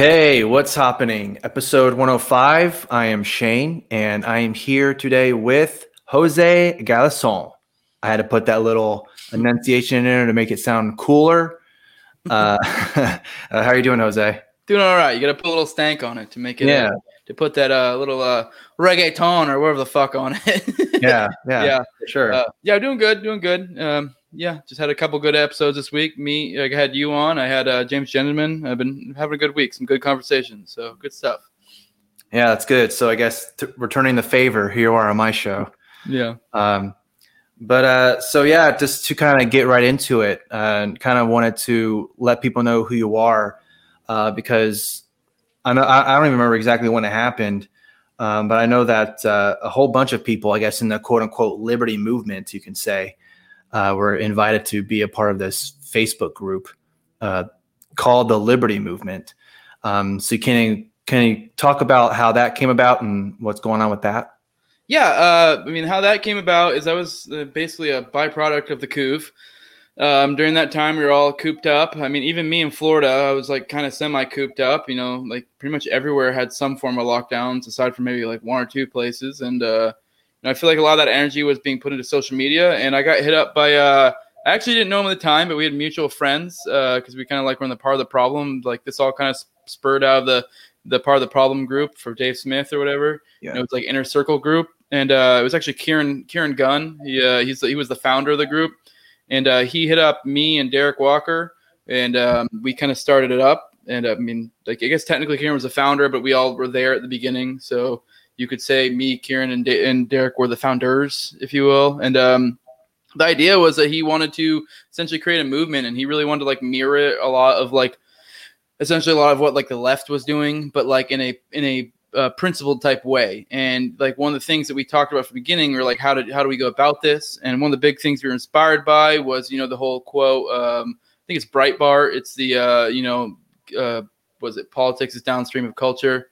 Hey, what's happening? Episode 105. I am Shane, and I am here today with Jose Galison. I had to put that little enunciation in there to make it sound cooler. Uh, uh, how are you doing, Jose? Doing all right. You got to put a little stank on it to make it. Yeah. Uh, to put that uh, little uh, reggaeton or whatever the fuck on it. Yeah, yeah, Yeah. for sure. Uh, yeah, doing good, doing good. Um, yeah, just had a couple good episodes this week. Me, I had you on. I had uh, James Gentleman. I've been having a good week, some good conversations. So good stuff. yeah, that's good. So I guess t- returning the favor, here you are on my show. Yeah. Um, but uh, so yeah, just to kind of get right into it, uh, and kind of wanted to let people know who you are, uh, because I know I, I don't even remember exactly when it happened, um, but I know that uh, a whole bunch of people, I guess, in the quote unquote liberty movement, you can say, uh, were invited to be a part of this Facebook group uh, called the Liberty Movement. Um, so can you, can you talk about how that came about and what's going on with that? Yeah, uh, I mean, how that came about is I was uh, basically a byproduct of the coup. Um, during that time, we were all cooped up. I mean, even me in Florida, I was like kind of semi cooped up. You know, like pretty much everywhere had some form of lockdowns, aside from maybe like one or two places. And uh, know, I feel like a lot of that energy was being put into social media. And I got hit up by. Uh, I actually didn't know him at the time, but we had mutual friends because we kind of like were in the part of the problem. Like this all kind of spurred out of the the part of the problem group for Dave Smith or whatever. Yeah. You know, it's like inner circle group, and uh, it was actually Kieran Kieran Gunn. He uh, he's he was the founder of the group, and uh, he hit up me and Derek Walker, and um, we kind of started it up. And uh, I mean, like I guess technically Kieran was the founder, but we all were there at the beginning, so you could say me, Kieran, and, Da- and Derek were the founders, if you will. And um, the idea was that he wanted to essentially create a movement, and he really wanted to like mirror a lot of like essentially a lot of what like the left was doing, but like in a in a uh, principled type way. And like one of the things that we talked about from the beginning were like how did how do we go about this? And one of the big things we were inspired by was you know the whole quote. Um, I think it's Breitbart. It's the uh, you know uh, was it politics is downstream of culture.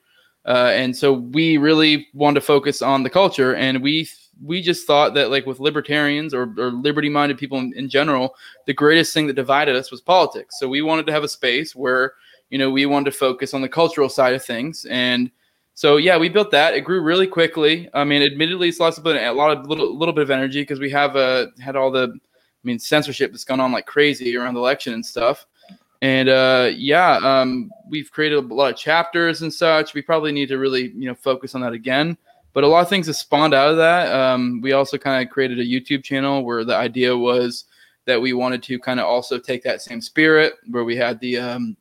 Uh, and so we really wanted to focus on the culture, and we we just thought that like with libertarians or, or liberty-minded people in, in general, the greatest thing that divided us was politics. So we wanted to have a space where you know we wanted to focus on the cultural side of things, and so yeah, we built that. It grew really quickly. I mean, admittedly, it's lost a, bit, a lot of little little bit of energy because we have uh, had all the, I mean, censorship that's gone on like crazy around the election and stuff. And uh, yeah, um, we've created a lot of chapters and such. We probably need to really you know focus on that again. But a lot of things have spawned out of that. Um, we also kind of created a YouTube channel where the idea was that we wanted to kind of also take that same spirit where we had the um,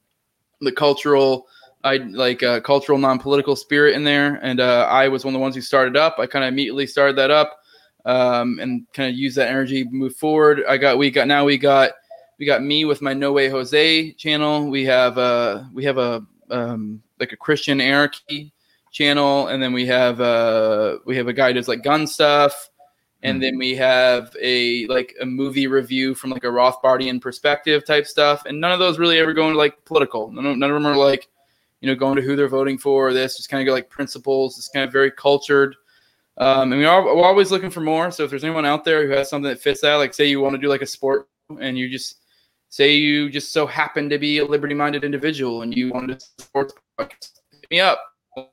the cultural I like uh, cultural non-political spirit in there, and uh, I was one of the ones who started up. I kind of immediately started that up, um, and kind of used that energy move forward. I got we got now we got we got me with my No Way Jose channel. We have uh we have a um, like a Christian anarchy channel, and then we have uh we have a guy who does like gun stuff, and then we have a like a movie review from like a Rothbardian perspective type stuff, and none of those really ever go into like political. None of, none of them are like you know, going to who they're voting for, or this, just kind of go like principles. It's kind of very cultured. Um, and we are, we're always looking for more. So if there's anyone out there who has something that fits that, like say you want to do like a sport and you just say you just so happen to be a liberty minded individual and you want to hit me up,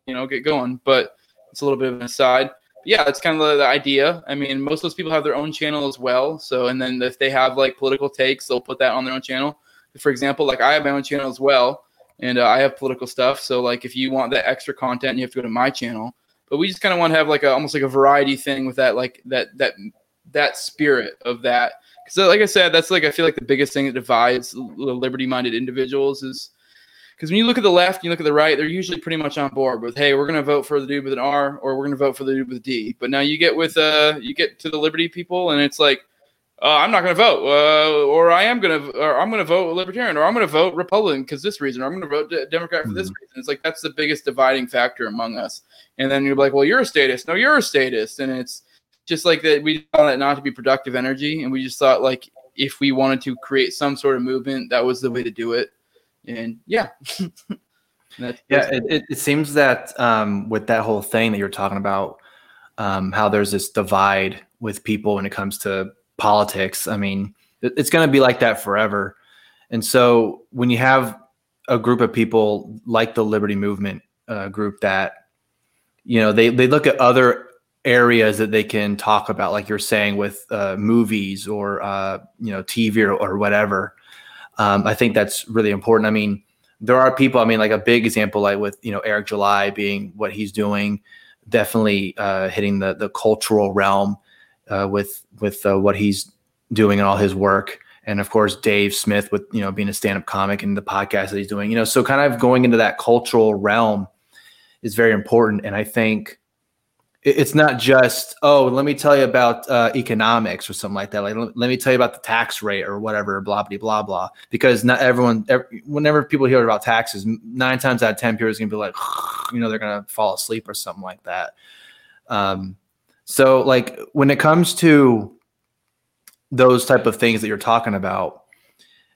you know, get going. But it's a little bit of an aside. Yeah, that's kind of the idea. I mean, most of those people have their own channel as well. So, and then if they have like political takes, they'll put that on their own channel. For example, like I have my own channel as well and uh, I have political stuff. So like if you want that extra content, you have to go to my channel. But we just kind of want to have like a almost like a variety thing with that like that that that spirit of that. Because like I said, that's like I feel like the biggest thing that divides the liberty-minded individuals is because when you look at the left, and you look at the right, they're usually pretty much on board with, hey, we're gonna vote for the dude with an R or we're gonna vote for the dude with a D. But now you get with uh you get to the liberty people and it's like uh, I'm not going to vote, uh, or I am going to, or I'm going to vote Libertarian, or I'm going to vote Republican because this reason, or I'm going to vote De- Democrat for this Mhm. reason. It's like that's the biggest dividing factor among us. And then you're like, well, you're a statist. No, you're a statist, and it's just like that. We found that not to be productive energy, and we just thought like if we wanted to create some sort of movement, that was the way to do it. And yeah, That's- Yeah, it, it, it seems that um, with that whole thing that you're talking about, um, how there's this divide with people when it comes to politics. I mean, it- it's going to be like that forever. And so when you have a group of people like the Liberty Movement uh, group that you know they they look at other areas that they can talk about, like you're saying with uh, movies or uh, you know TV or, or whatever. Um, I think that's really important. I mean, there are people. I mean, like a big example, like with you know Eric July being what he's doing, definitely uh, hitting the the cultural realm uh, with with uh, what he's doing and all his work and of course Dave Smith with you know being a stand-up comic and the podcast that he's doing you know so kind of going into that cultural realm is very important and I think it's not just oh let me tell you about uh, economics or something like that. Like let me tell you about the tax rate or whatever blah blah blah blah. Because not everyone every, whenever people hear about taxes nine times out of ten people are going to be like you know they're going to fall asleep or something like that. Um, so like when it comes to those type of things that you're talking about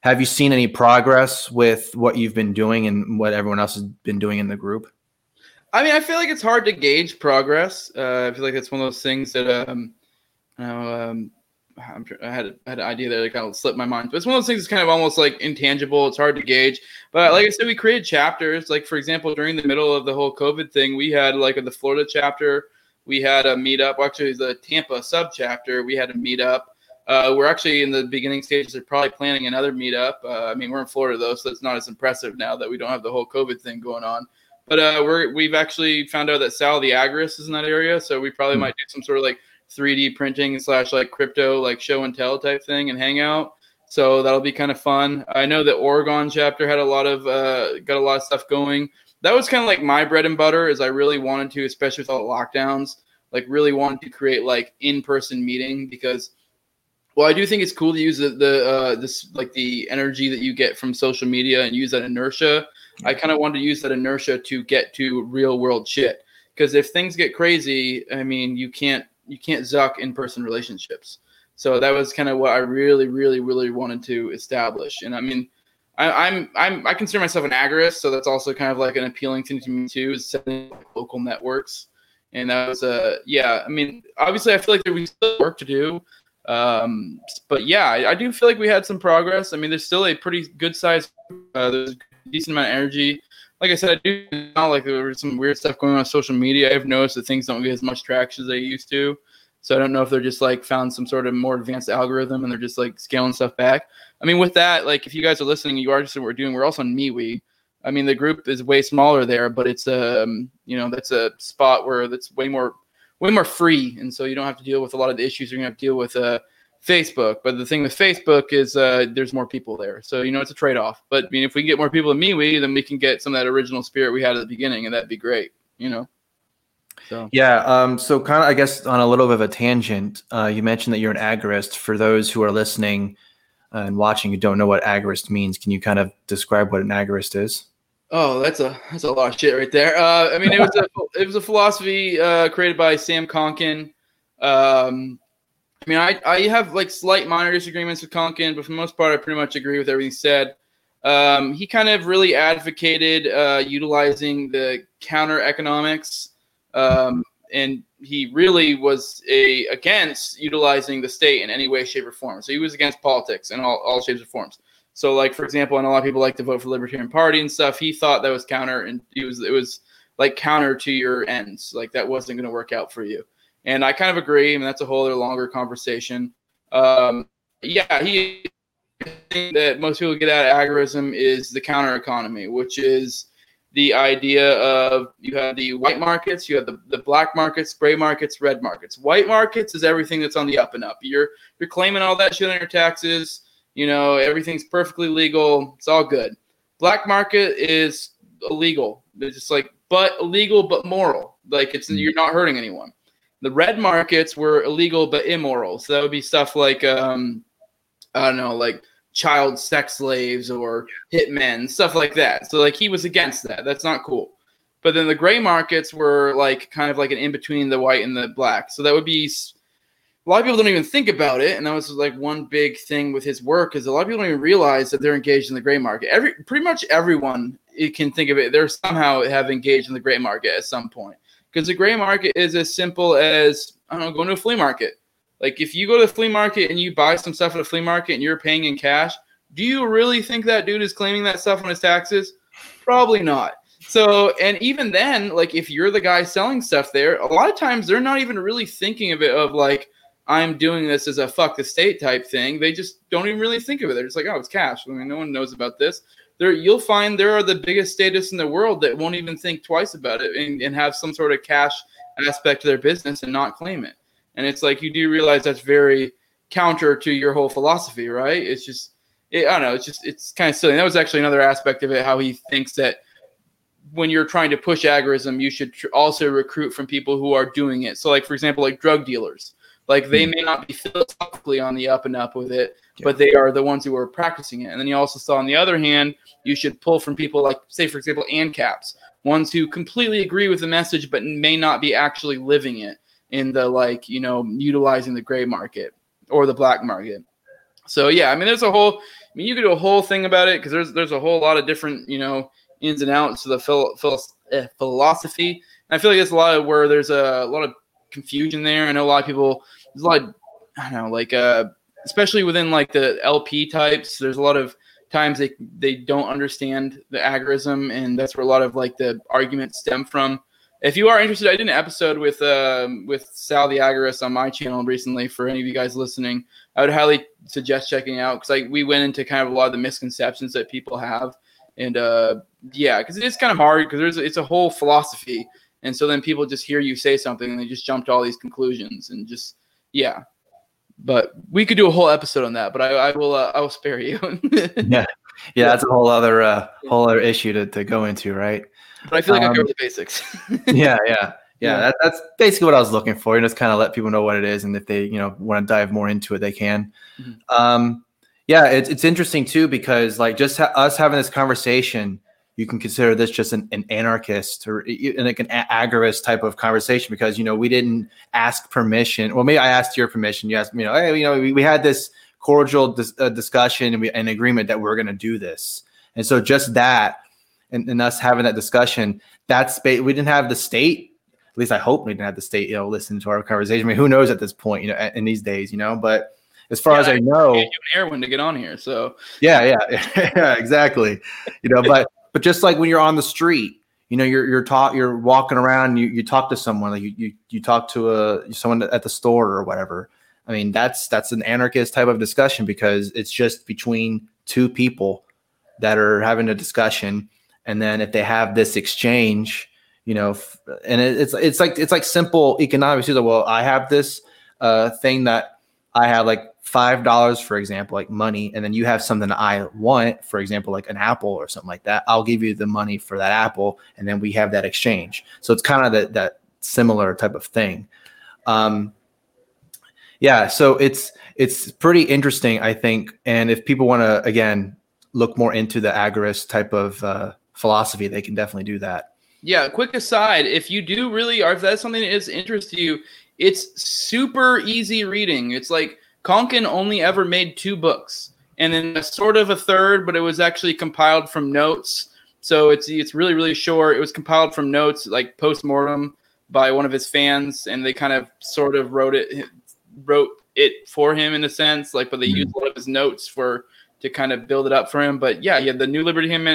have you seen any progress with what you've been doing and what everyone else has been doing in the group i mean i feel like it's hard to gauge progress uh, i feel like it's one of those things that um, you know, um, i had, I had an idea that kind of slipped my mind, but it's one of those things that's kind of almost like intangible. It's hard to gauge. But like I said, we created chapters. Like for example, during the middle of the whole COVID thing, we had like the Florida chapter. We had a meetup. Well, actually, the Tampa sub chapter. We had a meetup. Uh, we're actually in the beginning stages of probably planning another meetup. Uh, I mean, we're in Florida though, so it's not as impressive now that we don't have the whole COVID thing going on. But uh, we're we've actually found out that Sal the Agorist is in that area, so we probably mm-hmm. might do some sort of like 3D printing slash like crypto like show and tell type thing and hang out. So that'll be kind of fun. I know the Oregon chapter had a lot of uh, got a lot of stuff going. That was kind of like my bread and butter. Is I really wanted to, especially with all the lockdowns, like really wanted to create like in person meeting because well, I do think it's cool to use the, the uh, this like the energy that you get from social media and use that inertia. I kind of wanted to use that inertia to get to real world shit. Because if things get crazy, I mean, you can't you can't zuck in person relationships. So that was kind of what I really, really, really wanted to establish. And I mean, I, am I'm, I'm I consider myself an agorist, so that's also kind of like an appealing thing to me too, is setting local networks. And that was a uh, yeah. I mean, obviously, I feel like there we still work to do. Um, but yeah, I, I, do feel like we had some progress. I mean, there's still a pretty good size. Uh, there's decent amount of energy. Like I said, I do not like there was some weird stuff going on, on social media. I've noticed that things don't get as much traction as they used to. So I don't know if they're just like found some sort of more advanced algorithm and they're just like scaling stuff back. I mean, with that, like if you guys are listening, you are just what we're doing. We're also on MeWe. I mean, the group is way smaller there, but it's um, you know, that's a spot where that's way more way more free, and so you don't have to deal with a lot of the issues you're gonna have to deal with uh, Facebook. But the thing with Facebook is uh, there's more people there, so you know it's a trade off. But I mean, if we can get more people in MeWe, then we can get some of that original spirit we had at the beginning, and that'd be great. You know. So. Yeah. Um, so kind of, I guess, on a little bit of a tangent, uh, you mentioned that you're an agorist. For those who are listening uh, and watching who don't know what agorist means, can you kind of describe what an agorist is? Oh, that's a that's a lot of shit right there. Uh, I mean, it was a it was a philosophy uh, created by Sam Konkin. Um, mean, I, I have like slight minor disagreements with Konkin, but for the most part, I pretty much agree with everything he said. Um, he kind of really advocated uh, utilizing the counter economics, um, and he really was a against utilizing the state in any way, shape, or form. So he was against politics in all, all shapes or forms. So, like for example, and a lot of people like to vote for Libertarian Party and stuff. He thought that was counter, and he was it was like counter to your ends. Like that wasn't going to work out for you. And I kind of agree. I mean, that's a whole other longer conversation. Um, yeah, he that most people get out of agorism is the counter economy, which is the idea of you have the white markets, you have the, the black markets, gray markets, red markets. White markets is everything that's on the up and up. You're you're claiming all that shit on your taxes. You know, everything's perfectly legal. It's all good. Black market is illegal. It's just like, but illegal, but moral. Like it's you're not hurting anyone. The red markets were illegal but immoral. So that would be stuff like, um, I don't know, like child sex slaves or hitmen, stuff like that. So like he was against that. That's not cool. But then the gray markets were like kind of like an in between the white and the black. So that would be a lot of people don't even think about it, and that was like one big thing with his work is a lot of people don't even realize that they're engaged in the gray market. Every pretty much everyone can think of it, they're somehow have engaged in the gray market at some point because the gray market is as simple as I don't know going to a flea market. Like if you go to the flea market and you buy some stuff at a flea market and you're paying in cash, do you really think that dude is claiming that stuff on his taxes? Probably not. So, and even then, like if you're the guy selling stuff there, a lot of times they're not even really thinking of it of like, I'm doing this as a fuck the state type thing. They just don't even really think of it. They're just like, oh, it's cash. I mean, no one knows about this. There, you'll find there are the biggest statists in the world that won't even think twice about it and, and have some sort of cash aspect to their business and not claim it. And it's like you do realize that's very counter to your whole philosophy, right? It's just, it, I don't know, it's just it's kind of silly. And that was actually another aspect of it, how he thinks that when you're trying to push agorism, you should tr- also recruit from people who are doing it. So, like for example, like drug dealers, like they hmm. may not be philosophically on the up and up with it, yeah. but they are the ones who are practicing it. And then you also saw, on the other hand, you should pull from people like, say, for example, ANCAPs, ones who completely agree with the message but may not be actually living it in the like, you know, utilizing the gray market or the black market. So yeah, I mean, there's a whole. I mean, you could do a whole thing about it because there's there's a whole lot of different you know ins and outs to the phil, phil, eh, philosophy. And I feel like it's a lot of where there's a, a, lot of confusion there. I know a lot of people. There's a lot. Of, I don't know, like uh, especially within like the LP types. There's a lot of times they they don't understand the agorism, and that's where a lot of like the arguments stem from. If you are interested, I did an episode with um, with Sal the Agorist on my channel recently. For any of you guys listening, I would highly suggest checking out because like we went into kind of a lot of the misconceptions that people have, and uh, yeah, because it is kind of hard because there's it's a whole philosophy, and so then people just hear you say something and they just jump to all these conclusions and just yeah. But we could do a whole episode on that, but I, I will uh, I will spare you. yeah, yeah, that's a whole other uh, whole other issue to, to go into, right? But I feel like um, I covered the basics. yeah, yeah, yeah. That, that's basically what I was looking for. You know, just kind of let people know what it is, and if they you know want to dive more into it, they can. Mm-hmm. Um, yeah, it's it's interesting too because like just ha- us having this conversation, you can consider this just an, an anarchist or like an agorist type of conversation because you know we didn't ask permission. Well, maybe I asked your permission. You asked me, you know, hey, you know, we, we had this cordial dis- uh, discussion and we an agreement that we are going to do this, and so just that and, and us having that discussion, that's we didn't have the state. At least I hope we didn't have the state, you know, listen to our conversation. I mean, who knows at this point, you know, in these days, you know. But as far yeah, as I, know, Erwin to get on here. So yeah, yeah, yeah, exactly. You know, but but just like when you're on the street, you know, you're you're taught you're walking around, you you talk to someone, like you you, you talk to a someone at the store or whatever. I mean, that's that's an anarchist type of discussion because it's just between two people that are having a discussion and then if they have this exchange you know and it, it's it's like it's like simple economics like, well i have this uh, thing that i have like five dollars for example like money and then you have something i want for example like an apple or something like that i'll give you the money for that apple and then we have that exchange so it's kind of that that similar type of thing um yeah so it's it's pretty interesting i think and if people want to again look more into the agorist type of uh, philosophy, they can definitely do that. Yeah, quick aside, if you do really, or if that's something that is interest to you, it's super easy reading. It's like Konkin only ever made two books, and then a sort of a third, but it was actually compiled from notes. So it's it's really really short. It was compiled from notes, like post mortem by one of his fans, and they kind of sort of wrote it wrote it for him in a sense, like but they used a lot of his notes for to kind of build it up for him. But yeah, had the New Liberty him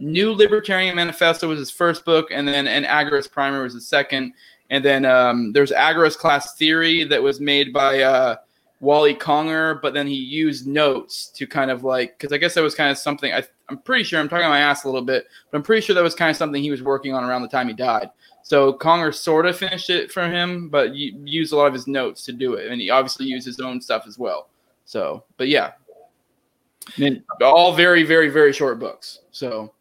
New Libertarian Manifesto was his first book, and then an Agorist Primer was his second. And then um, there's Agorist Class Theory that was made by uh, Wally Conger, but then he used notes to kind of like, because I guess that was kind of something, I, I'm pretty sure, I'm talking my ass a little bit, but I'm pretty sure that was kind of something he was working on around the time he died. So Conger sort of finished it for him, but used a lot of his notes to do it. And he obviously used his own stuff as well. So, but yeah. And all very, very, very short books. So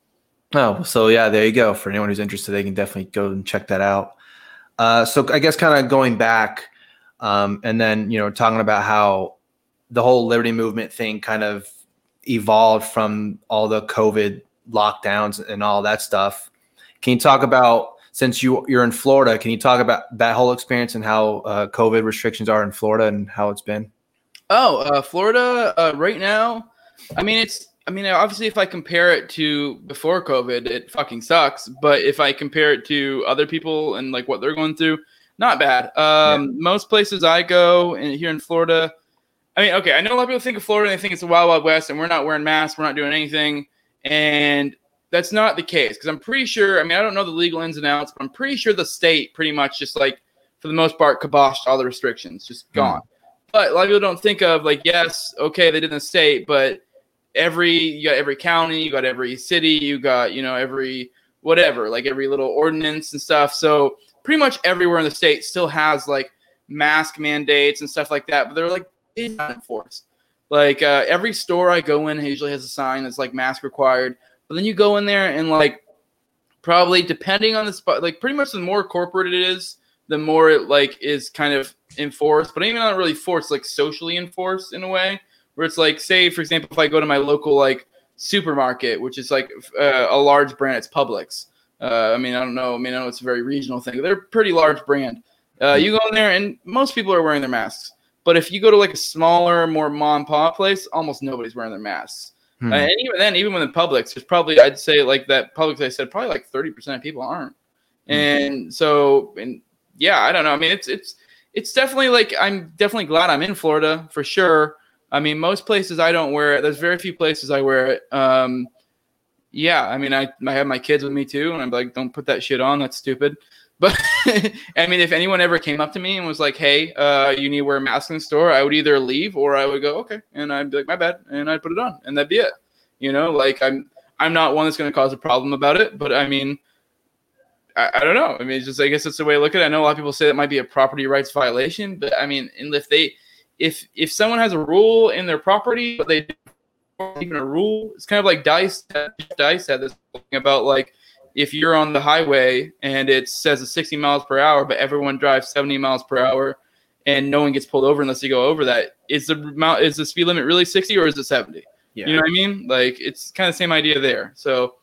Oh, so yeah, there you go. For anyone who's interested, they can definitely go and check that out. Uh, so I guess kind of going back, um, and then you know talking about how the whole liberty movement thing kind of evolved from all the COVID lockdowns and all that stuff. Can you talk about since you you're in Florida? Can you talk about that whole experience and how uh, COVID restrictions are in Florida and how it's been? Oh, uh, Florida uh, right now. I mean, it's I mean, obviously, if I compare it to before COVID, it fucking sucks. But if I compare it to other people and like what they're going through, not bad. Um, yeah. Most places I go in, here in Florida, I mean, okay, I know a lot of people think of Florida and they think it's the wild, wild west, and we're not wearing masks, we're not doing anything. And that's not the case because I'm pretty sure. I mean, I don't know the legal ins and outs, but I'm pretty sure the state pretty much just like for the most part kiboshed all the restrictions, just hmm. gone. Mm. But a lot of people don't think of like, yes, okay, they did in the state, but every you got every county, you got every city, you got you know every whatever, like every little ordinance and stuff. So pretty much everywhere in the state still has like mask mandates and stuff like that, but they're like not enforced. Like uh, every store I go in usually has a sign that's like mask required, but then you go in there and like probably depending on the spot, like pretty much the more corporate it is, the more it like is kind of enforced, but even not really forced, like socially enforced in a way where it's like, say, for example, if I go to my local like supermarket, which is like uh, a large brand, it's Publix. Uh, I mean, I don't know. I mean, I know it's a very regional thing. They're a pretty large brand. Uh, you go in there, and most people are wearing their masks. But if you go to like a smaller, more mom and pop place, almost nobody's wearing their masks. Hmm. Uh, and even then, even the Publix, there's probably I'd say like that Publix I said probably like thirty percent of people aren't. Hmm. And so, and yeah, I don't know. I mean, it's it's it's definitely like I'm definitely glad I'm in Florida for sure. I mean, most places I don't wear it. There's very few places I wear it. Um, yeah, I mean, I, I have my kids with me too, and I'm like, don't put that shit on. That's stupid. But I mean, if anyone ever came up to me and was like, "Hey, uh, you need to wear a mask in the store," I would either leave or I would go, "Okay," and I'd be like, "My bad," and I'd put it on, and that'd be it. You know, like I'm I'm not one that's going to cause a problem about it, but I mean, I, I, don't know. I mean, just I guess it's the way I look at it. I know a lot of people say that might be a property rights violation, but I mean, and if they if if someone has a rule in their property, but they don't even a rule, it's kind of like Dice. Dice had this about like if you're on the highway and it says it's 60 miles per hour, but everyone drives 70 miles per hour, and no one gets pulled over unless you go over that, is the is the speed limit really 60 or is it 70? Yeah. You know what I mean? Like it's kind of the same idea there. So,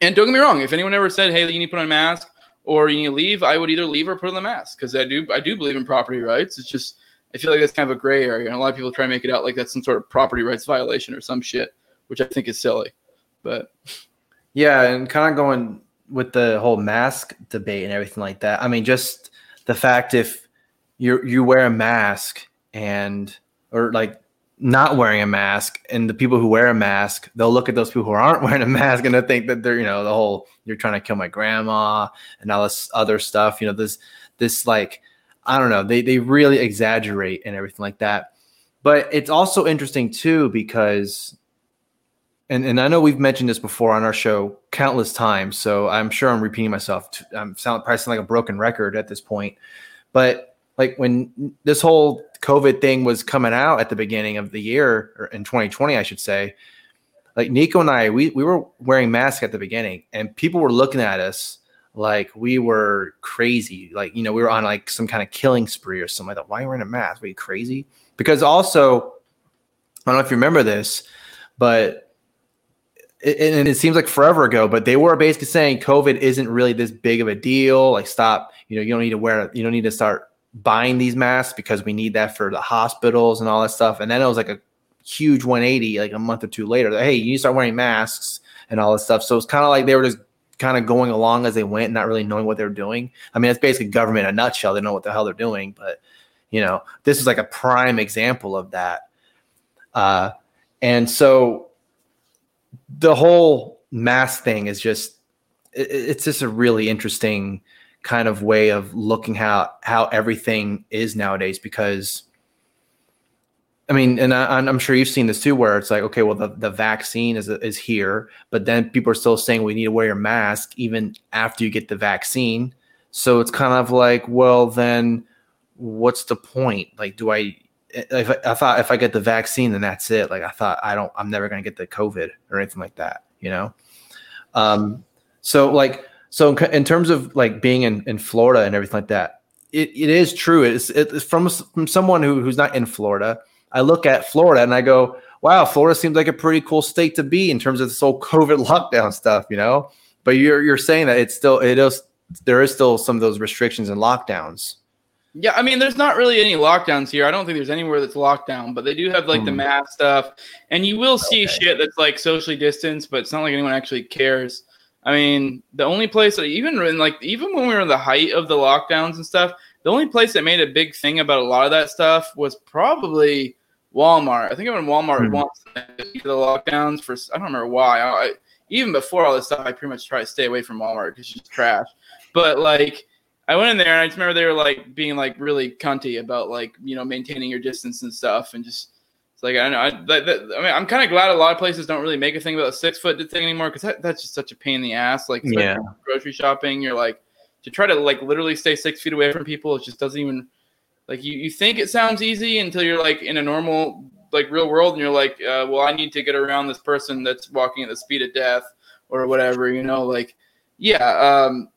and don't get me wrong, if anyone ever said, "Hey, you need to put on a mask," or you need to leave, I would either leave or put on the mask because I do I do believe in property rights. It's just I feel like that's kind of a gray area, and a lot of people try to make it out like that's some sort of property rights violation or some shit, which I think is silly. But yeah, and kind of going with the whole mask debate and everything like that. I mean, just the fact if you you wear a mask and or like not wearing a mask and the people who wear a mask they'll look at those people who aren't wearing a mask and they think that they're you know the whole you're trying to kill my grandma and all this other stuff you know this this like i don't know they they really exaggerate and everything like that but it's also interesting too because and and I know we've mentioned this before on our show countless times, so I'm sure I'm repeating myself. I'm sound like a broken record at this point, but like when this whole COVID thing was coming out at the beginning of the year, or in 2020, I should say, like Nico and I, we we were wearing masks at the beginning, and people were looking at us like we were crazy, like you know we were on like some kind of killing spree or something like that. Why are you wearing a mask? Are you crazy? Because also, I don't know if you remember this, but and it seems like forever ago, but they were basically saying COVID isn't really this big of a deal. Like, stop, you know, you don't need to wear, you don't need to start buying these masks because we need that for the hospitals and all that stuff. And then it was like a huge 180, like a month or two later. Hey, you need to start wearing masks and all this stuff. So it's kind of like they were just kind of going along as they went, not really knowing what they were doing. I mean, it's basically government in a nutshell. They know what the hell they're doing, but you know, this is like a prime example of that. Uh, and so the whole mass thing is just it, it's just a really interesting kind of way of looking how how everything is nowadays because I mean, and I, am sure you've seen this too, where it's like, okay, well, the, the vaccine is is here, but then people are still saying we need to wear your mask even after you get the vaccine. So it's kind of like, well, then what's the point? Like, do I if I, I, thought if I get the vaccine, then that's it. Like I thought, I don't, I'm never going to get the COVID or anything like that, you know? Um, so like, so in, in terms of like being in, in Florida and everything like that, it, it is true. It's, it's from, from someone who, who's not in Florida. I look at Florida and I go, wow, Florida seems like a pretty cool state to be in terms of this whole COVID lockdown stuff, you know? But you're, you're saying that it's still, it is, there is still some of those restrictions and lockdowns. Yeah, I mean, there's not really any lockdowns here. I don't think there's anywhere that's locked down, but they do have like mm. the hmm. mask stuff, and you will see okay. shit that's like socially distanced, but it's not like anyone actually cares. I mean, the only place that even in like even when we were in the height of the lockdowns and stuff, the only place that made a big thing about a lot of that stuff was probably Walmart. I think when Walmart mm. wants the lockdowns for I don't remember why. I, even before all this stuff, I pretty much try to stay away from Walmart because it's just trash. But like, I went in there and I just remember they were like being like really cunty about like you know maintaining your distance and stuff, and just it's like I don't know. I, that, that, I mean, I'm kind of glad a lot of places don't really make a thing about a six foot thing anymore because that, that's just such a pain in the ass. Like, Yeah. grocery shopping, you're like to try to like literally stay six feet away from people. It just doesn't even like you. You think it sounds easy until you're like in a normal like real world, and you're like, uh, well, I need to get around this person that's walking at the speed of death or whatever. You know, like yeah. um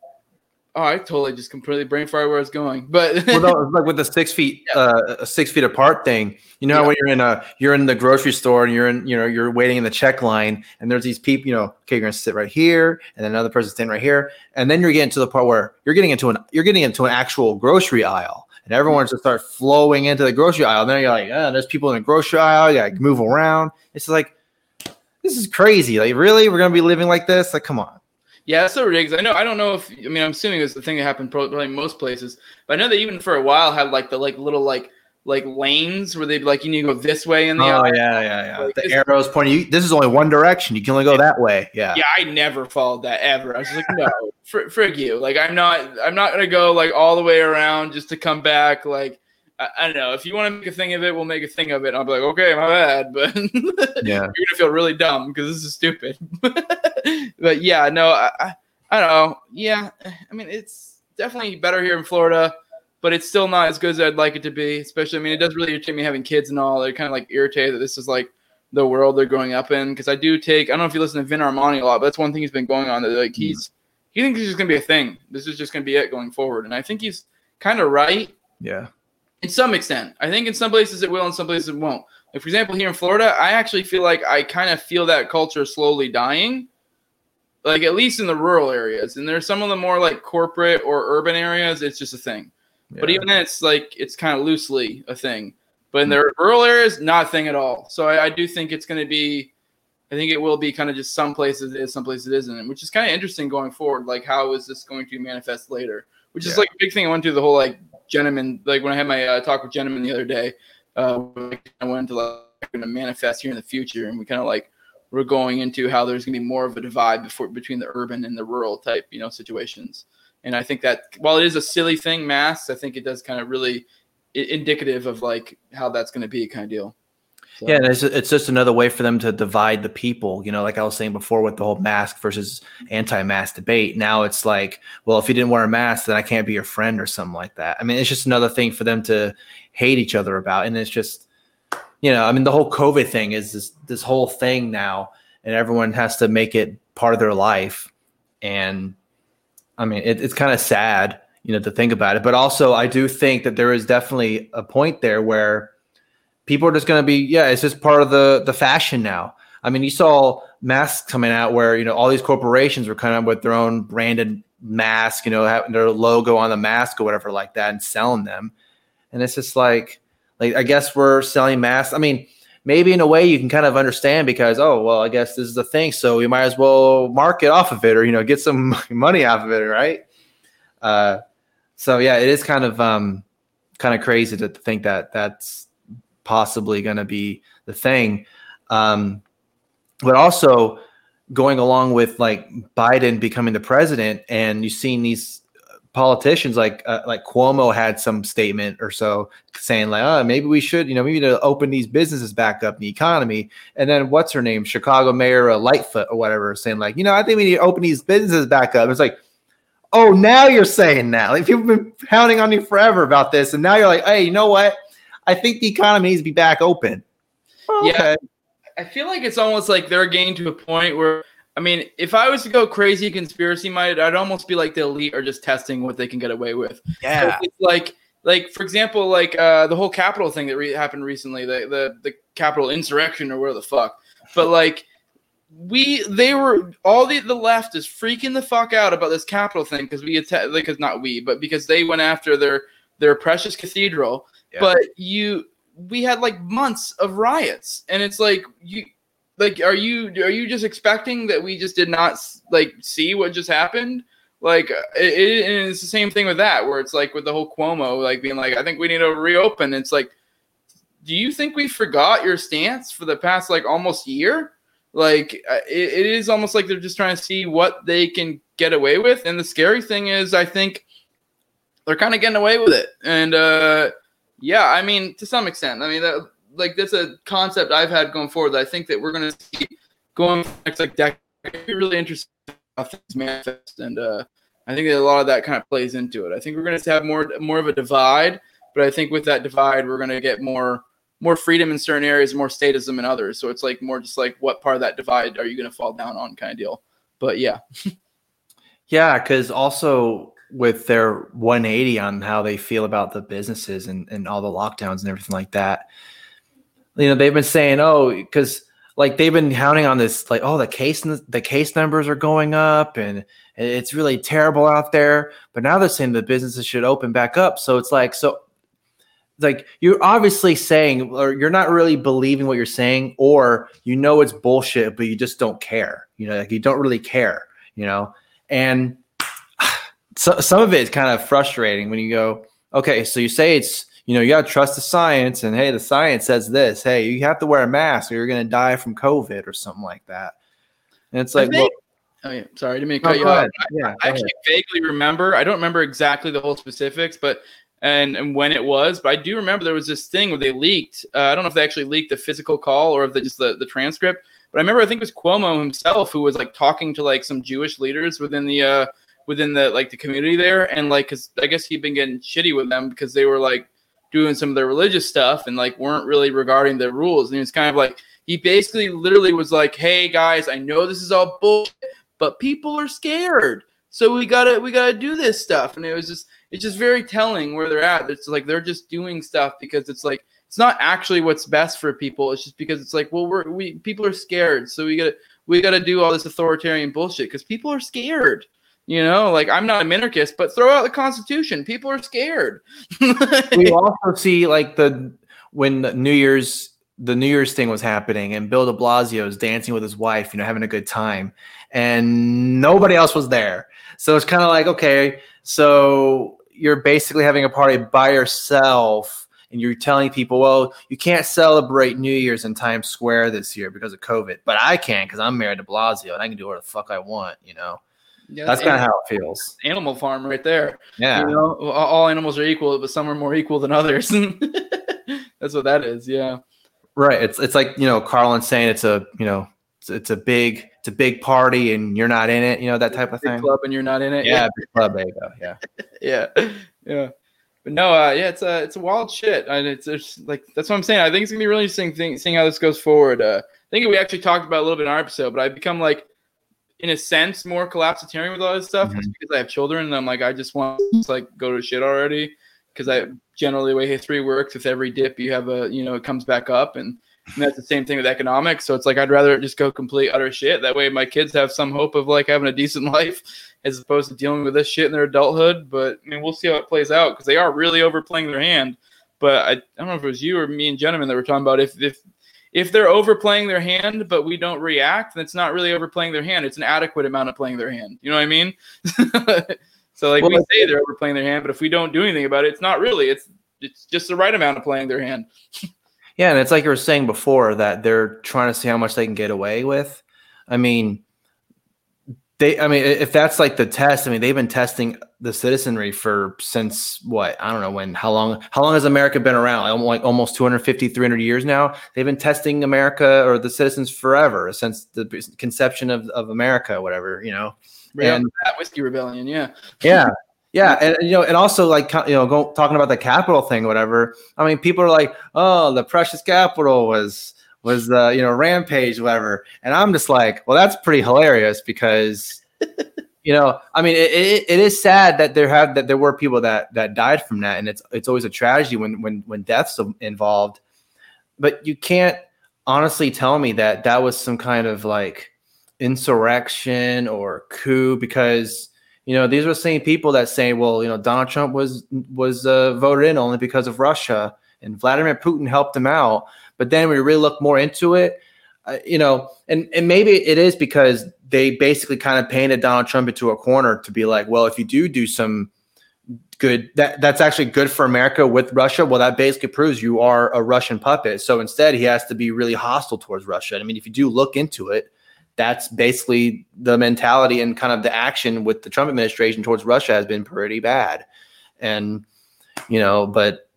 Oh, I totally just completely brain fried where I was going, but well, no, like with the six feet, uh, six feet apart thing. You know, Yeah. when you're in a, you're in the grocery store and you're in, you know, you're waiting in the check line, and there's these people. You know, okay, you're gonna sit right here, and then another person's sitting right here, and then you're getting to the part where you're getting into an, you're getting into an actual grocery aisle, and everyone's just start flowing into the grocery aisle. And then you're like, oh, there's people in the grocery aisle. You gotta move around. It's like, this is crazy. Like, really, we're gonna be living like this? Like, come on. Yeah, that's so ridiculous. I know. I don't know if. I mean, I'm assuming it's the thing that happened probably most places, but I know that even for a while had like the like little like like lanes where they'd be like you need to go this way in the Oh yeah, yeah, yeah. Like, the arrows pointing. You, this is only one direction. You can only go that way. Yeah. Yeah, I never followed that ever. I was like, no, fr- frig you. Like, I'm not. I'm not gonna go like all the way around just to come back. Like, I, I don't know. If you want to make a thing of it, we'll make a thing of it. I'll be like, okay, my bad, but Yeah. you're gonna feel really dumb because this is stupid. but yeah, no, I, I, I don't know. Yeah, I mean, it's definitely better here in Florida, but it's still not as good as I'd like it to be. Especially, I mean, it does really irritate me having kids and all. They're kind of like irritated that this is like the world they're growing up in. Because I do take, I don't know if you listen to Vin Armani a lot, but that's one thing he's been going on. That like mm-hmm. he's he thinks it's just gonna be a thing. This is just gonna be it going forward, and I think he's kind of right Yeah. in some extent. I think in some places it will, in some places it won't. Like for example, here in Florida, I actually feel like I kind of feel that culture slowly dying. Like at least in the rural areas, and there's some of the more like corporate or urban areas, it's just a thing. But even then, it's like it's kind of loosely a thing. But in the rural areas, not a thing at all. So I, I do think it's going to be. I think it will be kind of just some places it is, some places it isn't, which is kind of interesting going forward. Like, how is this going to manifest later? Which is like a big thing. I went through the whole like gentleman, like when I had my uh, talk with gentleman the other day, uh, I went to like going to manifest here in the future, and we kind of like we're going into how there's going to be more of a divide before between the urban and the rural type, you know, situations. And I think that while it is a silly thing, masks, I think it does kind of really indicative of like how that's going to be kind of deal. So- Yeah, it's, it's just another way for them to divide the people. You know, like I was saying before with the whole mask versus anti-mask debate. Now it's like, well, if you didn't wear a mask, then I can't be your friend or something like that. I mean, it's just another thing for them to hate each other about. And it's just, you know, I mean, the whole COVID thing is this this whole thing now, and everyone has to make it part of their life. And I mean, it, it's kind of sad, you know, to think about it. But also, I do think that there is definitely a point there where people are just going to be yeah it's just part of the the fashion now i mean you saw masks coming out where you know all these corporations were kind of with their own branded mask you know having their logo on the mask or whatever like that and selling them and it's just like like i guess we're selling masks i mean maybe in a way you can kind of understand because oh well i guess this is the thing so we might as well market off of it or you know get some money off of it right uh so yeah it is kind of um kind of crazy to think that that's possibly going to be the thing. Um, but also going along with like Biden becoming the president, and you've seen these politicians like uh, like Cuomo had some statement or so saying like, oh, maybe we should, you know, maybe to open these businesses back up in the economy. And then what's her name, Chicago Mayor uh, Lightfoot or whatever, saying like, you know, I think we need to open these businesses back up. It's like. Oh, now you're saying that. Like people have been pounding on you forever about this, and now you're like, "Hey, you know what? I think the economy needs to be back open. Oh, Yeah. I feel like it's almost like they're getting to a point where I mean, if I was to go crazy conspiracy minded, I'd almost be like the elite are just testing what they can get away with. So Yeah. it's like like for example, like uh, the whole Capitol thing that re- happened recently, the the the Capitol insurrection or where the fuck. But like we they were all the the left is freaking the fuck out about this Capitol thing because we atta- because not we, but because they went after their their precious cathedral. Yeah. But you we had like months of riots and it's like you like are you are you just expecting that we just did not like see what just happened like it, it, it's the same thing with that where it's like with the whole cuomo like being like i think we need to reopen it's like do you think we forgot your stance for the past like almost year Like uh, it, it is almost like they're just trying to see what they can get away with. And the scary thing is, I think they're kind of getting away with it. And uh, yeah, I mean, to some extent, I mean, that, like that's a concept I've had going forward. That I think that we're going to see going next like decade. Really interesting how things manifest, and uh, I think that a lot of that kind of plays into it. I think we're going to have more more of a divide, but I think with that divide, we're going to get more more freedom in certain areas, more statism in others. So it's like more just like what part of that divide are you going to fall down on, kind of deal. But yeah, yeah, because also with their 180 on how they feel about the businesses and, and all the lockdowns and everything like that. You know, they've been saying, oh, because like they've been counting on this, like, oh, the case the case numbers are going up and it's really terrible out there. But now they're saying the businesses should open back up. So it's like, so like you're obviously saying or you're not really believing what you're saying or you know it's bullshit but you just don't care you know like you don't really care you know and so, some of it is kind of frustrating when you go okay so you say it's you know you got to trust the science and hey the science says this hey you have to wear a mask or you're going to die from covid or something like that and it's like well, Oh yeah, sorry, I didn't mean to cut you off. Yeah, I actually ahead. vaguely remember. I don't remember exactly the whole specifics, but and, and when it was, but I do remember there was this thing where they leaked. Uh, I don't know if they actually leaked the physical call or if they just the, the transcript. But I remember I think it was Cuomo himself who was like talking to like some Jewish leaders within the uh, within the like the community there, and like because I guess he'd been getting shitty with them because they were like doing some of their religious stuff and like weren't really regarding the rules. And it's kind of like he basically literally was like, "Hey guys, I know this is all bullshit, but people are scared, so we gotta we gotta do this stuff." And it was just it's just very telling where they're at. It's like they're just doing stuff because it's like it's not actually what's best for people. It's just because it's like, well, we're we people are scared, so we gotta we gotta do all this authoritarian bullshit because people are scared. You know, like I'm not a minarchist, but throw out the Constitution. People are scared. we also see like the when the New Year's the New Year's thing was happening and Bill de Blasio is dancing with his wife, you know, having a good time, and nobody else was there. So it's kind of like, okay, so you're basically having a party by yourself and you're telling people, well, you can't celebrate New Year's in Times Square this year because of COVID, but I can because I'm Mayor de Blasio and I can do whatever the fuck I want, you know? Yeah, that's, that's kind of how it feels. Animal Farm right there. Yeah. You know, all animals are equal, but some are more equal than others. that's what that is. Yeah. Right. It's it's like, you know, Carlin saying it's a, you know, it's, it's a big it's a big party and you're not in it, you know, that type of thing. Club and you're not in it. Yeah, big club, there. Yeah. yeah. Yeah. But no, uh, yeah, it's a it's a wild shit, and it's, it's like that's what I'm saying. I think it's gonna be really interesting thing, seeing how this goes forward. Uh, I think we actually talked about a little bit in our episode, but I've become like, in a sense, more collapsitarian with all this stuff mm-hmm. because I have children, and I'm like, I just want to like go to shit already because I generally the way history works, with every dip you have a you know it comes back up, and and that's the same thing with economics. So it's like I'd rather just go complete utter shit. That way my kids have some hope of like having a decent life as opposed to dealing with this shit in their adulthood. But I mean, we'll see how it plays out because they are really overplaying their hand. But I, I don't know if it was you or me and gentlemen that were talking about if if if they're overplaying their hand, but we don't react, then it's not really overplaying their hand. It's an adequate amount of playing their hand. You know what I mean? so like well, we say they're overplaying their hand, but if we don't do anything about it, it's not really. It's it's just the right amount of playing their hand. Yeah, and it's like you were saying before that they're trying to see how much they can get away with. I mean, they I mean, if that's like the test, I mean, they've been testing the citizenry for since what? I don't know when how long how long has America been around? Like almost 250 300 years now. They've been testing America or the citizens forever since the conception of, of America, whatever, you know. and that whiskey rebellion, yeah. Yeah. Yeah, and you know, and also like you know, go, talking about the Capitol thing, whatever. I mean, people are like, "Oh, the precious Capitol was was the you know rampage, whatever," and I'm just like, "Well, that's pretty hilarious because." you know, I mean, it, it, it is sad that there have that there were people that that died from that, and it's it's always a tragedy when when when deaths involved. But you can't honestly tell me that that was some kind of like insurrection or coup because you know, these are the same people that say, well, you know, Donald Trump was was uh, voted in only because of Russia, and Vladimir Putin helped him out. But then we really look more into it, uh, you know, and and maybe it is because they basically kind of painted Donald Trump into a corner to be like, well, if you do do some good that that's actually good for America with Russia. Well, that basically proves you are a Russian puppet. So instead, he has to be really hostile towards Russia. I mean, if you do look into it, that's basically the mentality and kind of the action with the Trump administration towards Russia has been pretty bad. And you know, but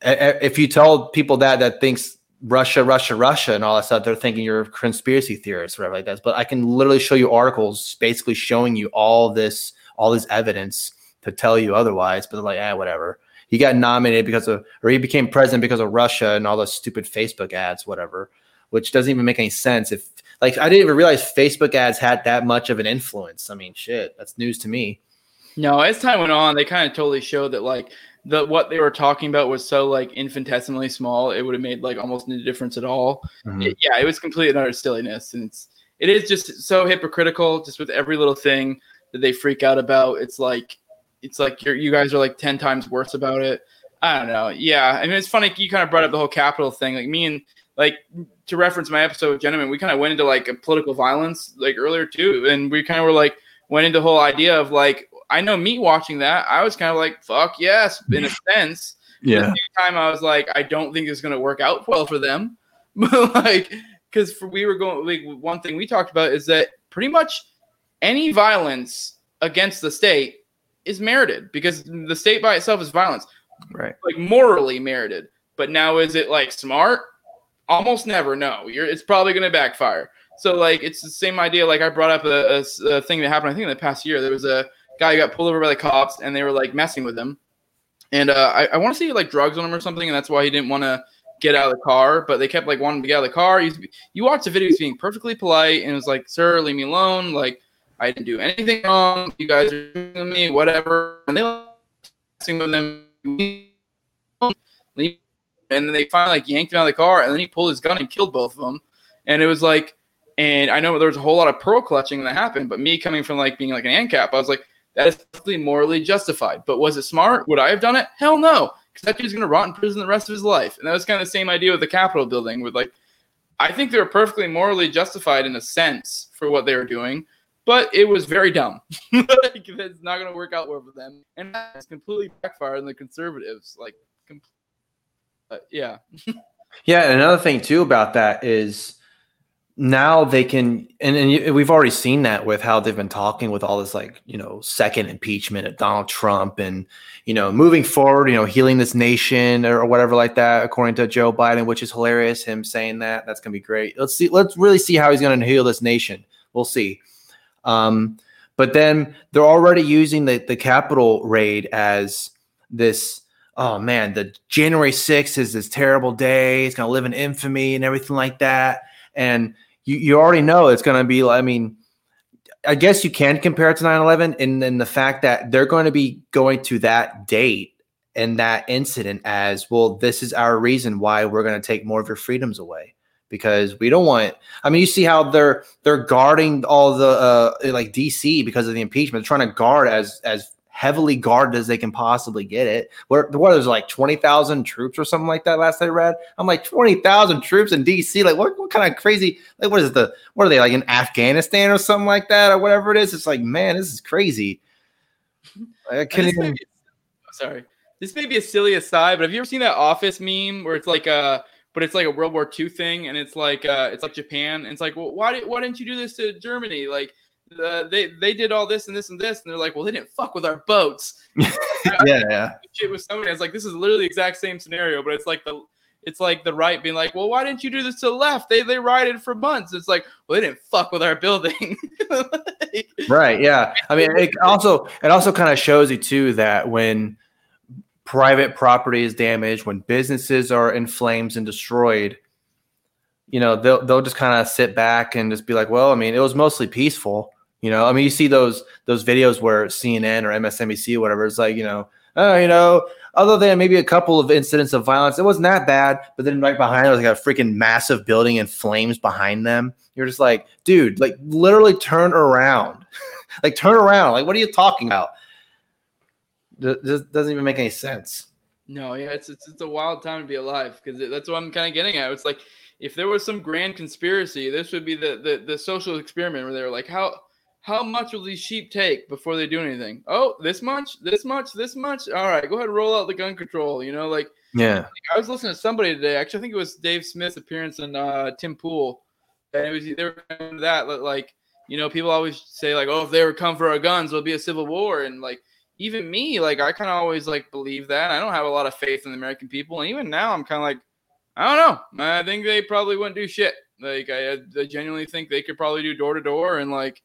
if you tell people that that thinks Russia, Russia, Russia, and all that stuff, they're thinking you're a conspiracy theorist, whatever like that. But I can literally show you articles basically showing you all this, all this evidence to tell you otherwise. But they're like, ah, whatever. He got nominated because of, or he became president because of Russia and all those stupid Facebook ads, whatever, which doesn't even make any sense. If like I didn't even realize Facebook ads had that much of an influence. I mean, shit, that's news to me. No, as time went on, they kind of totally showed that like the what they were talking about was so like infinitesimally small, it would have made like almost no difference at all. Mm-hmm. It, yeah, it was complete and utter silliness, and it's it is just so hypocritical, just with every little thing that they freak out about. It's like it's like you're, you guys are like ten times worse about it. I don't know. Yeah, I mean it's funny you kind of brought up the whole Capitol thing. Like me and like to reference my episode with Gentlemen, we kind of went into like a political violence like earlier too, and we kind of were like went into the whole idea of like I know me watching that, I was kind of like, fuck yes, in a sense. Yeah. At the same time, I was like, I don't think it's going to work out well for them. But like, because we were going, like, one thing we talked about is that pretty much any violence against the state is merited because the state by itself is violence. Right. Like morally merited. But now is it like smart? Almost never. No, you're. It's probably going to backfire. So like, it's the same idea. Like I brought up a, a, a thing that happened. I think in the past year there was a guy got pulled over by the cops and they were like messing with him. And uh, I, I want to see like drugs on him or something, and that's why he didn't want to get out of the car. But they kept like wanting to get out of the car. He's, you watch the video, he's being perfectly polite and was like, "Sir, leave me alone. Like I didn't do anything wrong. You guys are doing me, whatever." And they were messing with him, and then they finally like yanked him out of the car, and then he pulled his gun and killed both of them. And it was like, and I know there was a whole lot of pearl clutching that happened, but me coming from like being like an ANCAP, I was like, that is morally justified. But was it smart? Would I have done it? Hell no, because that dude's gonna rot in prison the rest of his life. And that was kind of the same idea with the Capitol building. With like, I think they were perfectly morally justified in a sense for what they were doing, but it was very dumb. like, it's not gonna work out well for them, and it's completely backfired on the conservatives. Like, uh, yeah. yeah, another thing too about that is now they can and, and we've already seen that with how they've been talking with all this like you know second impeachment of donald trump and you know moving forward you know healing this nation or whatever like that according to joe biden which is hilarious him saying that. That's gonna be great. Let's see let's really see how he's gonna heal this nation. We'll see. Um, but then they're already using the, the Capitol raid as this oh man the january 6th is this terrible day. It's gonna live in infamy and everything like that. And you, you already know it's going to be, I mean, I guess you can compare it to 9 11 and then the fact that they're going to be going to that date and that incident as well, this is our reason why we're going to take more of your freedoms away. Because we don't want I mean you see how they're they're guarding all the uh like DC because of the impeachment they're trying to guard as as heavily guarded as they can possibly get it. What, what there's like 20,000 troops or something like that last I read. I'm like 20,000 troops in DC. Like what, what kind of crazy, like what is the, what are they like in Afghanistan or something like that or whatever it is? It's like, man, this is crazy. I can't even. Be, sorry. This may be a silly aside, but have you ever seen that office meme where it's like a, but it's like a World War II thing, and it's like uh, it's like Japan, and it's like, well, why did why didn't you do this to Germany? Like uh, they they did all this and this and this, and they're like, well, they didn't fuck with our boats. yeah, yeah. Shit with somebody, it's like this is literally the exact same scenario, but it's like the it's like the right being like, well, why didn't you do this to the left? They they rioted for months. It's like, well, they didn't fuck with our building. like, right. Yeah. I mean, it also it also kind of shows you too that when private property is damaged, when businesses are in flames and destroyed, you know, they'll they'll just kind of sit back and just be like, well, I mean, it was mostly peaceful you know, I mean, you see those those videos where CNN or MSNBC or whatever is like, you know, oh, you know, other than maybe a couple of incidents of violence, it wasn't that bad. But then right behind it was like a freaking massive building in flames behind them. You're just like, dude, like literally turn around, like turn around. Like, what are you talking about? This doesn't even make any sense. No, yeah, it's it's, it's a wild time to be alive because that's what I'm kind of getting at. It's like if there was some grand conspiracy, this would be the, the the social experiment where they were like, how how much will these sheep take before they do anything? Oh, this much, this much, this much. All right, go ahead and roll out the gun control. You know, like yeah. I was listening to somebody today. Actually, I think it was Dave Smith's appearance in uh, Tim Pool, and it was they were that like you know people always say like oh if they were come for our guns there'll be a civil war and like even me like I kind of always like believe that I don't have a lot of faith in the American people and even now I'm kind of like I don't know I think they probably wouldn't do shit like I, I genuinely think they could probably do door to door and like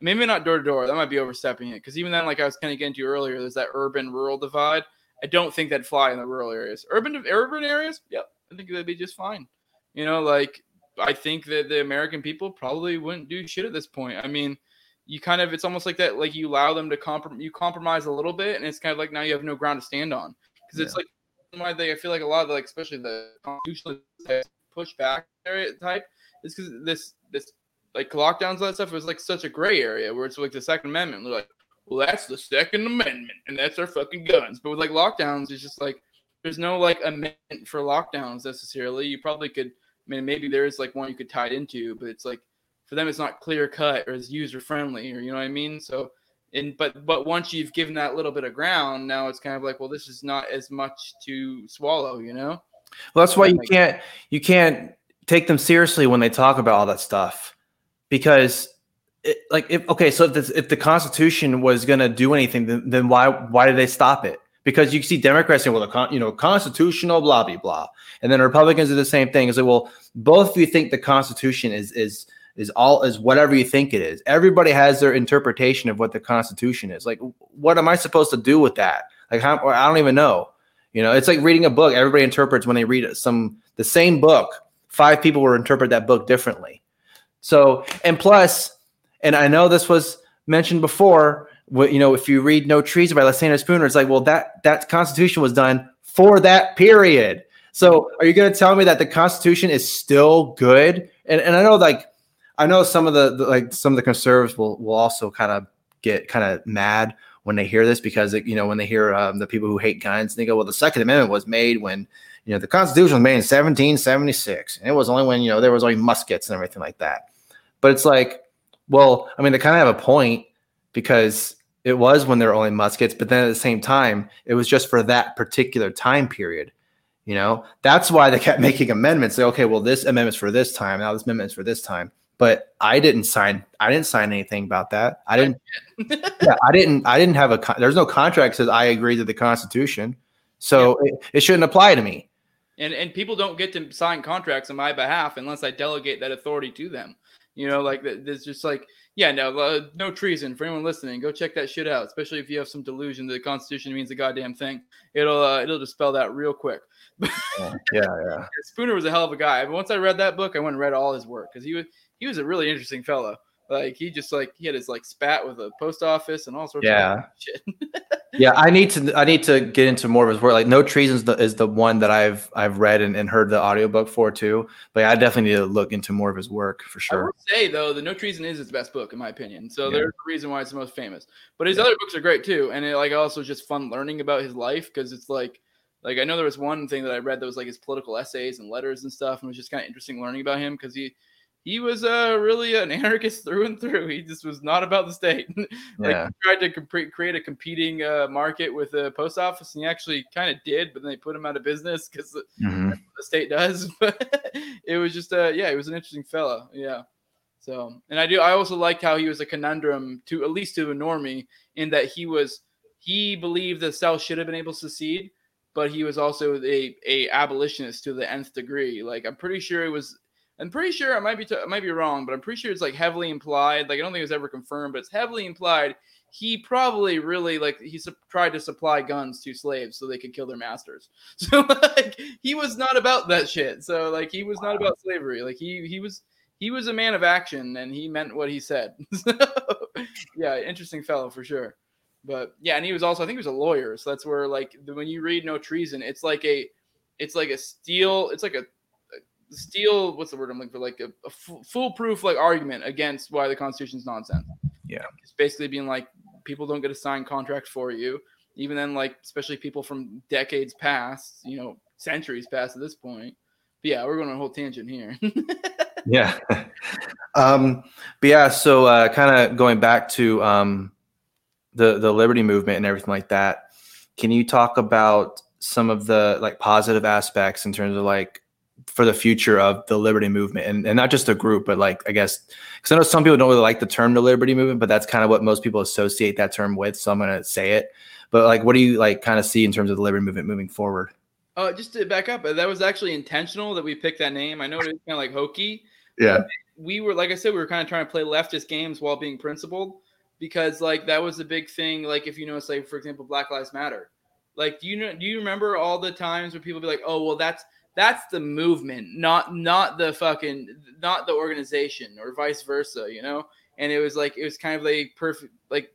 maybe not door to door. That might be overstepping it. Because even then like I was kind of getting to earlier there's that urban rural divide. I don't think that'd fly in the rural areas. Urban urban areas? Yep. I think that'd be just fine. You know like I think that the American people probably wouldn't do shit at this point. I mean, you kind of it's almost like that like you allow them to compromise you compromise a little bit and it's kind of like now you have no ground to stand on. Because yeah. it's like why they I feel like a lot of the, like especially the constitutional pushback area type is because this this like lockdowns and that stuff was like such a gray area where it's like the Second Amendment. They're like, well, that's the Second Amendment and that's our fucking guns. But with like lockdowns, it's just like there's no like amendment for lockdowns necessarily. You probably could I mean, maybe there is like one you could tie it into, but it's like for them, it's not clear cut or as user friendly, or you know what I mean. So, and but but once you've given that little bit of ground, now it's kind of like, well, this is not as much to swallow, you know. Well, that's why you can't you can't take them seriously when they talk about all that stuff because it, like if okay so if, if the constitution was going to do anything then, then why why did they stop it because you see Democrats saying, well, the con- you know, constitutional, blah blah blah, and then Republicans do the same thing. Is like, well, both of you think the Constitution is is is all is whatever you think it is. Everybody has their interpretation of what the Constitution is. Like, what am I supposed to do with that? Like, how, I don't even know. You know, it's like reading a book. Everybody interprets when they read some the same book. Five people will interpret that book differently. So, and plus, and I know this was mentioned before you know, if you read No Treason by Lysander Spooner, it's like, well, that that Constitution was done for that period. So, are you going to tell me that the Constitution is still good? And and I know, like, I know some of the, the like some of the conservatives will will also kind of get kind of mad when they hear this because it, you know when they hear um, the people who hate guns, they go, well, the Second Amendment was made when you know the Constitution was made in 1776, and it was only when you know there was only muskets and everything like that. But it's like, well, I mean, they kind of have a point because it was when there were only muskets, but then at the same time, it was just for that particular time period. You know, that's why they kept making amendments. Say, okay, well, this amendment's for this time. Now this amendment's for this time. But I didn't sign. I didn't sign anything about that. I didn't. yeah, I didn't. I didn't have a. There's no contract says I agree to the Constitution, so yeah. it, it shouldn't apply to me. And and people don't get to sign contracts on my behalf unless I delegate that authority to them. You know, like there's just like yeah, no, uh, no treason for anyone listening. Go check that shit out, especially if you have some delusion that the Constitution means a goddamn thing. It'll uh, it'll dispel that real quick. yeah, yeah. Spooner was a hell of a guy. But once I read that book, I went and read all his work because he was he was a really interesting fellow. Like he just like he had his like spat with a post office and all sorts yeah. of shit. yeah, I need to I need to get into more of his work. Like No Treason is the, is the one that I've I've read and, and heard the audiobook for too. But I definitely need to look into more of his work for sure. I would say though, the No Treason is his best book in my opinion. So yeah. there's a reason why it's the most famous. But his yeah. other books are great too, and it like also just fun learning about his life because it's like like I know there was one thing that I read that was like his political essays and letters and stuff, and it was just kind of interesting learning about him because he he was uh, really an anarchist through and through. He just was not about the state. like yeah. he tried to comp- create a competing uh, market with the post office, and he actually kind of did, but then they put him out of business because mm-hmm. the state does. But it was just, uh, yeah, he was an interesting fellow. Yeah. So, and I do, I also liked how he was a conundrum to at least to a normie in that he was, he believed the South should have been able to secede, but he was also a, a abolitionist to the nth degree. Like I'm pretty sure it was I'm pretty sure I might be t- I might be wrong, but I'm pretty sure it's like heavily implied. Like I don't think it was ever confirmed, but it's heavily implied. He probably really like he su- tried to supply guns to slaves so they could kill their masters. So like he was not about that shit. So like he was not about slavery. Like he he was he was a man of action and he meant what he said. so, yeah, interesting fellow for sure. But yeah, and he was also I think he was a lawyer. So that's where like when you read No Treason, it's like a it's like a steel. It's like a steel what's the word i'm looking for? Like a, a foolproof like argument against why the constitution's nonsense. Yeah. It's basically being like people don't get a signed contract for you. Even then like especially people from decades past you know centuries past at this point. But yeah we're going on a whole tangent here. Yeah. Um, but yeah, so uh, kind of going back to um, the the liberty movement and everything like that. Can you talk about some of the like positive aspects in terms of like for the future of the liberty movement and, and not just a group, but like I guess because I know some people don't really like the term the liberty movement, but that's kind of what most people associate that term with. So I'm gonna say it. But like, what do you like kind of see in terms of the liberty movement moving forward? Uh, just to back up, that was actually intentional that we picked that name. I know it was kind of like hokey. Yeah. We were, like I said, we were kind of trying to play leftist games while being principled because, like, that was a big thing. Like, if you notice, like, for example, Black Lives Matter. Like, do you know? Do you remember all the times where people be like, "Oh, well, that's that's the movement, not not the fucking not the organization, or vice versa," you know? And it was like it was kind of like perfect, like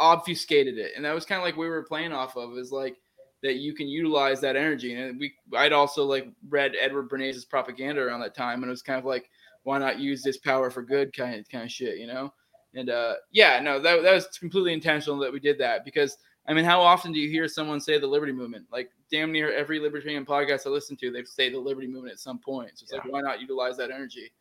obfuscated it, and that was kind of like we were playing off of is like that you can utilize that energy. And we, I'd also like read Edward Bernays' propaganda around that time, and it was kind of like, why not use this power for good kind of kind of shit, you know? And uh, yeah, no, that that was completely intentional that we did that because I mean, how often do you hear someone say the Liberty Movement? Like damn near every libertarian podcast I listen to, they say the Liberty Movement at some point. So it's yeah. like, why not utilize that energy?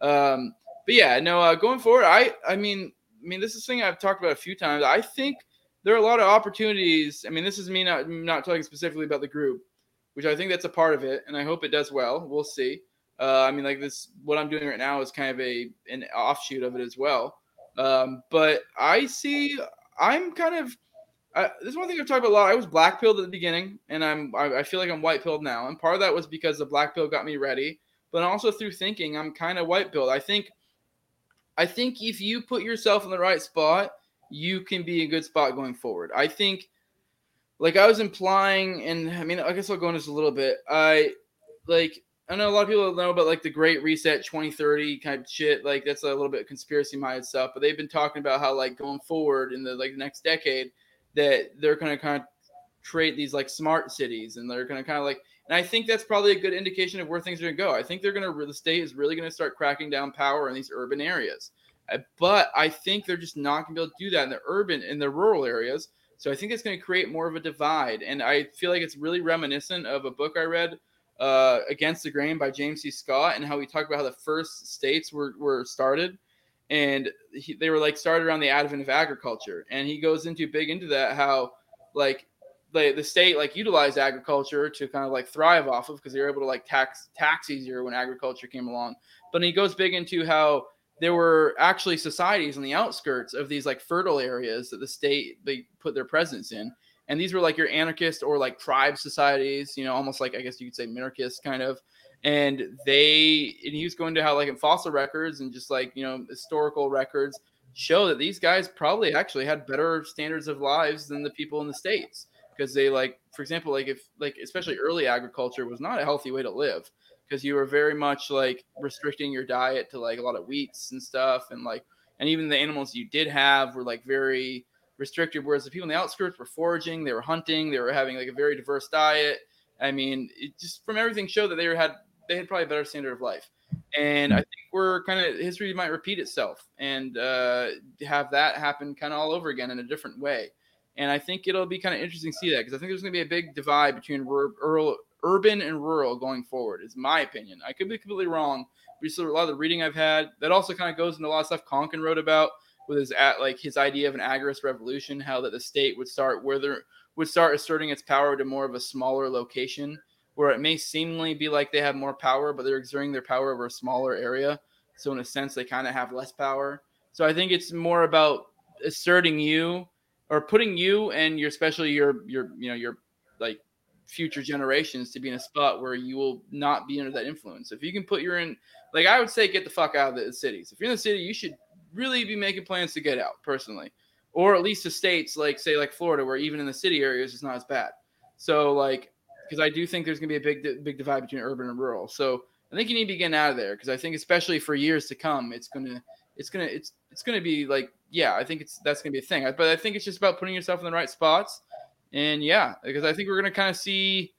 Um, but yeah, no, uh, going forward, I, I mean, I mean, this is thing I've talked about a few times. I think there are a lot of opportunities. I mean, this is me not not talking specifically about the group, which I think that's a part of it, and I hope it does well. We'll see. Uh, I mean, like this, what I'm doing right now is kind of a an offshoot of it as well. Um, but I see, I'm kind of. Uh, this is one thing I've talked about a lot. I was black pilled at the beginning, and I'm I, I feel like I'm white pilled now. And part of that was because the black pill got me ready, but also through thinking, I'm kind of white pilled. I think, I think if you put yourself in the right spot you can be a good spot going forward. I think, like I was implying, and I mean, I guess I'll go into this a little bit. I like I know a lot of people know about like the Great Reset 2030 kind of shit. Like that's a little bit conspiracy minded stuff, but they've been talking about how like going forward in the like next decade that they're going to kind of create these like smart cities and they're going to kind of like and I think that's probably a good indication of where things are going to go. I think they're going to the state is really going to start cracking down power in these urban areas. Uh, but I think they're just not going to be able to do that in the urban, in the rural areas. So I think it's going to create more of a divide. And I feel like it's really reminiscent of a book I read, uh, Against the Grain by James C. Scott, and how he talked about how the first states were, were started. And he, they were like started around the advent of agriculture. And he goes into big into that, how like the, the state like utilized agriculture to kind of like thrive off of because they were able to like tax tax easier when agriculture came along. But he goes big into how there were actually societies on the outskirts of these like fertile areas that the state they put their presence in and these were like your anarchist or like tribe societies you know almost like i guess you could say minarchist kind of and they and he was going to how like in fossil records and just like you know historical records show that these guys probably actually had better standards of lives than the people in the states. Because they like for example like if like especially early agriculture was not a healthy way to live because you were very much like restricting your diet to like a lot of wheats and stuff and like and even the animals you did have were like very restricted whereas the people in the outskirts were foraging they were hunting they were having like a very diverse diet. I mean it just from everything showed that they had they had probably a better standard of life and i think we're kind of history might repeat itself and uh, have that happen kind of all over again in a different way and i think it'll be kind of interesting to see that because i think there's going to be a big divide between rural urban and rural going forward, is my opinion. I could be completely wrong. But just a lot of the reading I've had, that also kind of goes into a lot of stuff Konkin wrote about with his at like his idea of an agorist revolution, how that the state would start where there would start asserting its power to more of a smaller location where it may seemingly be like they have more power, but they're exerting their power over a smaller area. So in a sense, they kind of have less power. So I think it's more about asserting you or putting you and your especially your your you know your like future generations to be in a spot where you will not be under that influence. If you can put your in, like I would say, get the fuck out of the cities. If you're in the city, you should really be making plans to get out personally, or at least to states like say like Florida, where even in the city areas it's not as bad. So like, because I do think there's gonna be a big big divide between urban and rural. So I think you need to be getting out of there because I think especially for years to come, it's gonna it's gonna it's it's gonna be like yeah, I think it's that's gonna be a thing. But I think it's just about putting yourself in the right spots and yeah, because I think we're going to kind of see.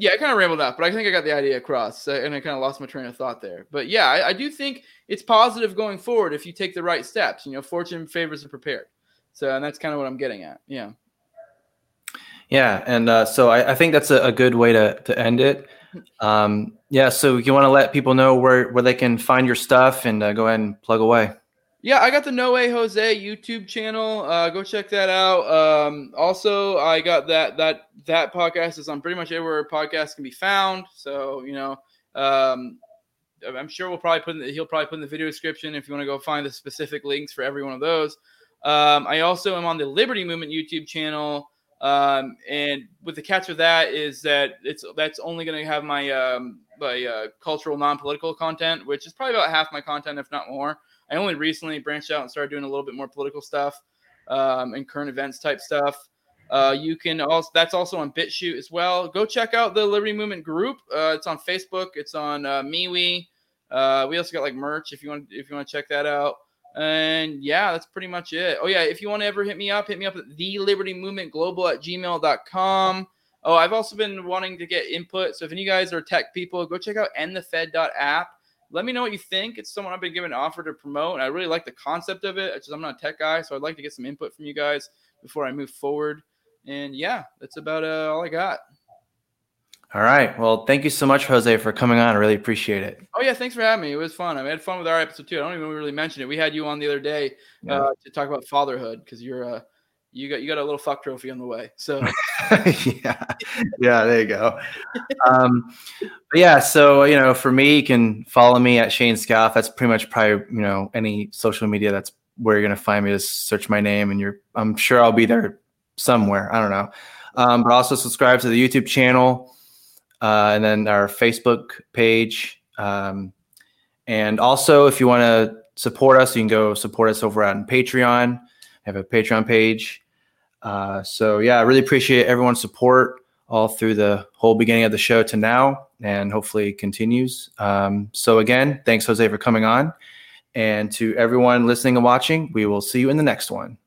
Yeah, I kind of rambled out, but I think I got the idea across, uh, and I kind of lost my train of thought there. But yeah, I, I, do think it's positive going forward if you take the right steps. You know, fortune favors the prepared. So, and that's kind of what I'm getting at. Yeah. Yeah, and uh, so I, I, think that's a, a, good way to to end it. Um, yeah. So you want to let people know where where they can find your stuff and uh, go ahead and plug away. Yeah, I got the No Way Jose YouTube channel. Uh, go check that out. Um, also, I got that that that podcast is on pretty much everywhere podcasts can be found. So you know, um, I'm sure we'll probably put in the, he'll probably put in the video description if you want to go find the specific links for every one of those. Um, I also am on the Liberty Movement YouTube channel. Um, and with the catch of that is that it's that's only going to have my um, my uh, cultural non-political content, which is probably about half my content, if not more. I only recently branched out and started doing a little bit more political stuff um, and current events type stuff. Uh, you can also that's also on BitChute as well. Go check out the Liberty Movement group. Uh, it's on Facebook. It's on uh, MeWe. Uh, we also got like merch if you want if you want to check that out. And yeah, that's pretty much it. Oh yeah, if you want to ever hit me up, hit me up at the Liberty Movement Global at gmail.com. Oh, I've also been wanting to get input. So if any of you guys are tech people, go check out endthefed.app. Let me know what you think. It's someone I've been given an offer to promote. And I really like the concept of it. It's Just, I'm not a tech guy, so I'd like to get some input from you guys before I move forward. And yeah, that's about uh, all I got. All right. Well, thank you so much, Jose, for coming on. I really appreciate it. Oh yeah, thanks for having me. It was fun. I had fun with our episode too. I don't even really mention it. We had you on the other day yeah. uh, to talk about fatherhood because you're uh, you got you got a little fuck trophy on the way. So yeah, yeah, there you go. Um, but yeah, so you know, for me, you can follow me at Shane Scaff. That's pretty much probably you know any social media. That's where you're gonna find me. Just search my name, and you're. I'm sure I'll be there somewhere. I don't know. Um, but also subscribe to the YouTube channel uh, and then our Facebook page. Um, and also, if you want to support us, you can go support us over on Patreon. I have a Patreon page. Uh, so yeah, I really appreciate everyone's support all through the whole beginning of the show to now, and hopefully continues. Um, so again, thanks Jose for coming on, and to everyone listening and watching, we will see you in the next one.